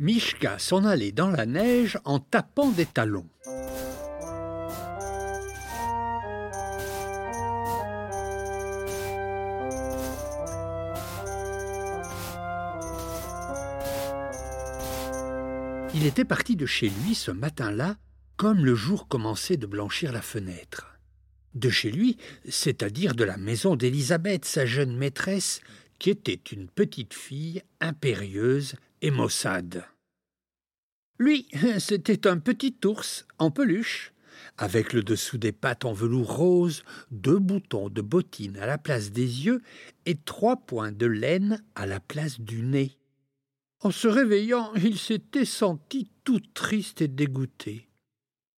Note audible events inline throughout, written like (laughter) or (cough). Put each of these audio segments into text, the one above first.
Mishka s'en allait dans la neige en tapant des talons. Il était parti de chez lui ce matin-là, comme le jour commençait de blanchir la fenêtre. De chez lui, c'est-à-dire de la maison d'Élisabeth, sa jeune maîtresse, qui était une petite fille impérieuse et maussade. Lui, (laughs) c'était un petit ours en peluche, avec le dessous des pattes en velours rose, deux boutons de bottines à la place des yeux et trois points de laine à la place du nez. En se réveillant, il s'était senti tout triste et dégoûté.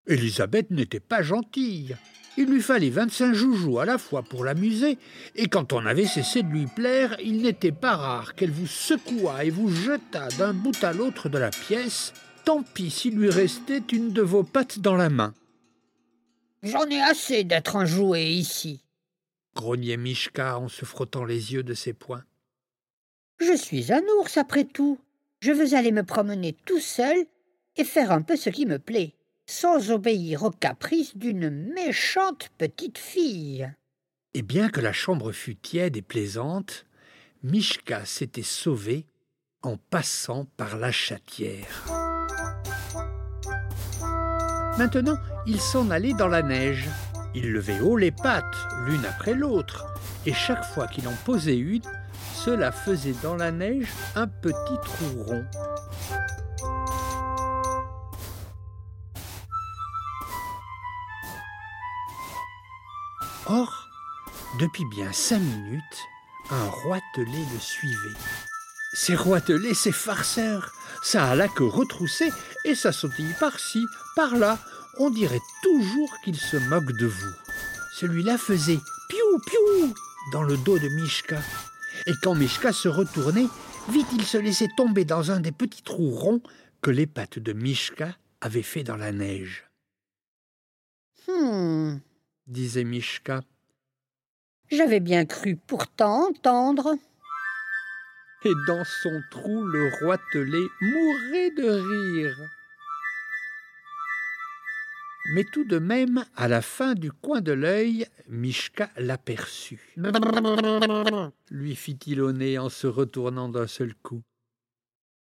Élisabeth n'était pas gentille. Il lui fallait vingt-cinq joujoux à la fois pour l'amuser, et quand on avait cessé de lui plaire, il n'était pas rare qu'elle vous secouât et vous jetât d'un bout à l'autre de la pièce, tant pis s'il lui restait une de vos pattes dans la main. J'en ai assez d'être un jouet ici, grognait Mishka en se frottant les yeux de ses poings. Je suis un ours après tout je veux aller me promener tout seul et faire un peu ce qui me plaît, sans obéir aux caprices d'une méchante petite fille. Et bien que la chambre fût tiède et plaisante, Mishka s'était sauvé en passant par la chatière. Maintenant, il s'en allait dans la neige. Il levait haut les pattes, l'une après l'autre, et chaque fois qu'il en posait une, cela faisait dans la neige un petit trou rond. Or, depuis bien cinq minutes, un roitelet le suivait. Ces roitelets, ces farceurs, ça a la queue retroussée et ça sautille par-ci, par-là. On dirait toujours qu'il se moque de vous. Celui-là faisait piou piou dans le dos de Mishka et quand Mishka se retournait, vite il se laissait tomber dans un des petits trous ronds que les pattes de Mishka avaient fait dans la neige. Hum, disait Mishka. J'avais bien cru pourtant entendre. Et dans son trou, le roitelet mourait de rire mais tout de même, à la fin du coin de l'œil, Mishka l'aperçut. lui fit-il au nez en se retournant d'un seul coup.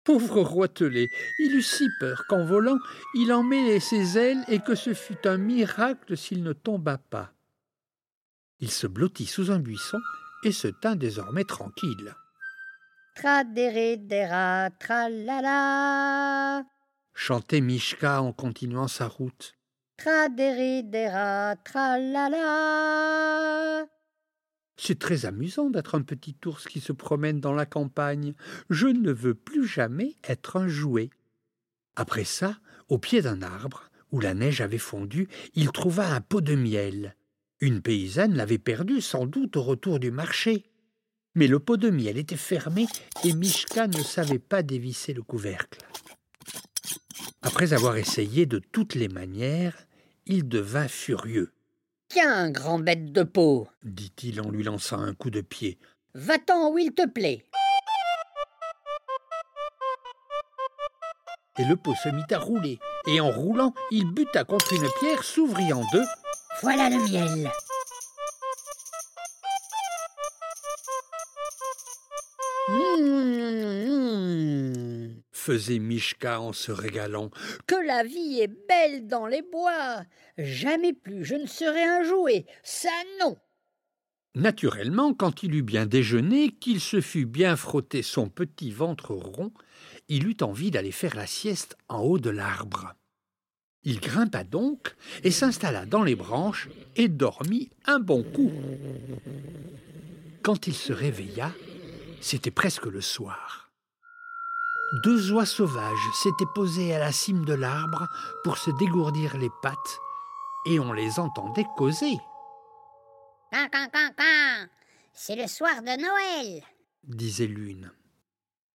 Pauvre roitelet, il eut si peur qu'en volant, il en mêlait ses ailes et que ce fut un miracle s'il ne tomba pas. Il se blottit sous un buisson et se tint désormais tranquille. Tradere-dera, tralala chantait Mishka en continuant sa route. C'est très amusant d'être un petit ours qui se promène dans la campagne. Je ne veux plus jamais être un jouet. Après ça, au pied d'un arbre, où la neige avait fondu, il trouva un pot de miel. Une paysanne l'avait perdu sans doute au retour du marché. Mais le pot de miel était fermé et Mishka ne savait pas dévisser le couvercle. Après avoir essayé de toutes les manières, il devint furieux. Tiens, grand bête de peau, dit-il en lui lançant un coup de pied. Va-t'en où il te plaît. Et le pot se mit à rouler, et en roulant, il buta contre une pierre, s'ouvrit en deux. Voilà le miel. Faisait Mishka en se régalant. Que la vie est belle dans les bois. Jamais plus je ne serai un jouet. Ça non. Naturellement, quand il eut bien déjeuné, qu'il se fut bien frotté son petit ventre rond, il eut envie d'aller faire la sieste en haut de l'arbre. Il grimpa donc et s'installa dans les branches et dormit un bon coup. Quand il se réveilla, c'était presque le soir deux oies sauvages s'étaient posées à la cime de l'arbre pour se dégourdir les pattes, et on les entendait causer. Can, can, can, can C'est le soir de Noël disait l'une.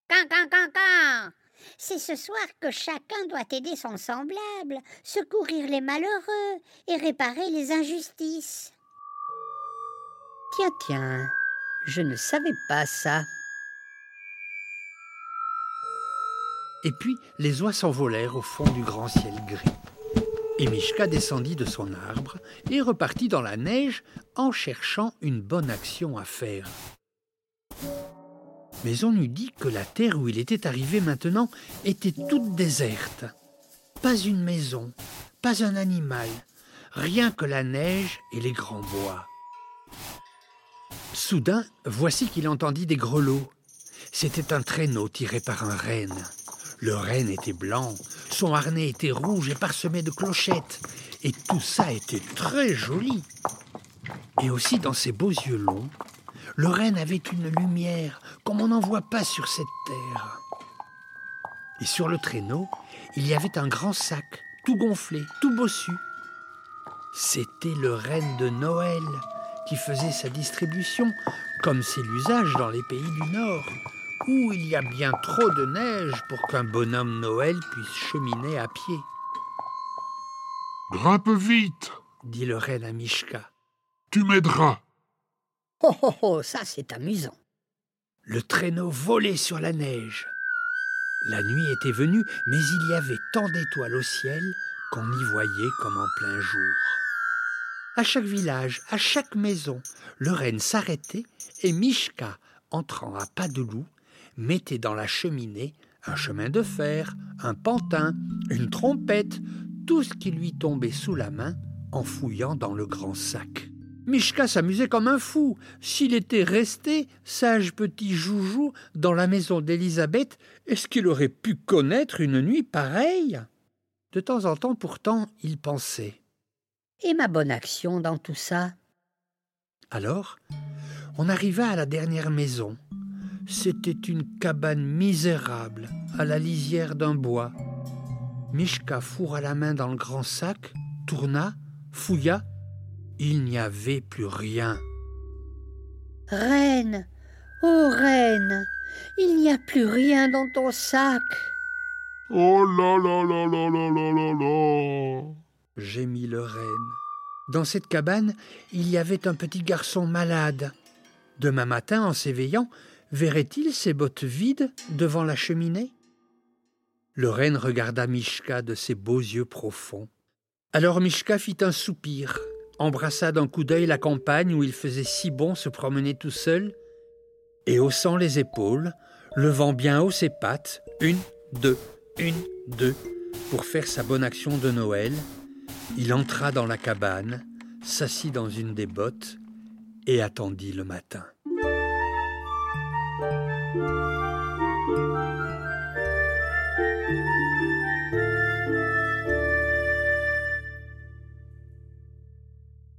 Can, can, can, can c'est ce soir que chacun doit aider son semblable, secourir les malheureux et réparer les injustices. Tiens, tiens, je ne savais pas ça. Et puis les oies s'envolèrent au fond du grand ciel gris. Et Mishka descendit de son arbre et repartit dans la neige en cherchant une bonne action à faire. Mais on eût dit que la terre où il était arrivé maintenant était toute déserte. Pas une maison, pas un animal, rien que la neige et les grands bois. Soudain, voici qu'il entendit des grelots. C'était un traîneau tiré par un renne. Le renne était blanc, son harnais était rouge et parsemé de clochettes, et tout ça était très joli. Et aussi dans ses beaux yeux longs, le renne avait une lumière comme on n'en voit pas sur cette terre. Et sur le traîneau, il y avait un grand sac, tout gonflé, tout bossu. C'était le renne de Noël qui faisait sa distribution, comme c'est l'usage dans les pays du Nord, où il y a bien trop de neige pour qu'un bonhomme Noël puisse cheminer à pied. Grimpe vite, dit le renne à Mishka. Tu m'aideras. Oh oh oh, ça c'est amusant. Le traîneau volait sur la neige. La nuit était venue, mais il y avait tant d'étoiles au ciel qu'on y voyait comme en plein jour. À chaque village, à chaque maison, le renne s'arrêtait et Mishka, entrant à pas de loup, mettait dans la cheminée un chemin de fer, un pantin, une trompette, tout ce qui lui tombait sous la main en fouillant dans le grand sac. Mishka s'amusait comme un fou. S'il était resté, sage petit joujou, dans la maison d'Élisabeth, est-ce qu'il aurait pu connaître une nuit pareille? De temps en temps, pourtant, il pensait. Et ma bonne action dans tout ça? Alors, on arriva à la dernière maison. C'était une cabane misérable, à la lisière d'un bois. Mishka fourra la main dans le grand sac, tourna, fouilla. Il n'y avait plus rien. Reine, oh reine, il n'y a plus rien dans ton sac. Oh là là là là là là là là gémit le renne. Dans cette cabane, il y avait un petit garçon malade. Demain matin, en s'éveillant, verrait-il ses bottes vides devant la cheminée? Le regarda Mishka de ses beaux yeux profonds. Alors Mishka fit un soupir, embrassa d'un coup d'œil la campagne où il faisait si bon se promener tout seul, et haussant les épaules, levant bien haut ses pattes, une, deux, une, deux, pour faire sa bonne action de Noël, il entra dans la cabane, s'assit dans une des bottes et attendit le matin. oh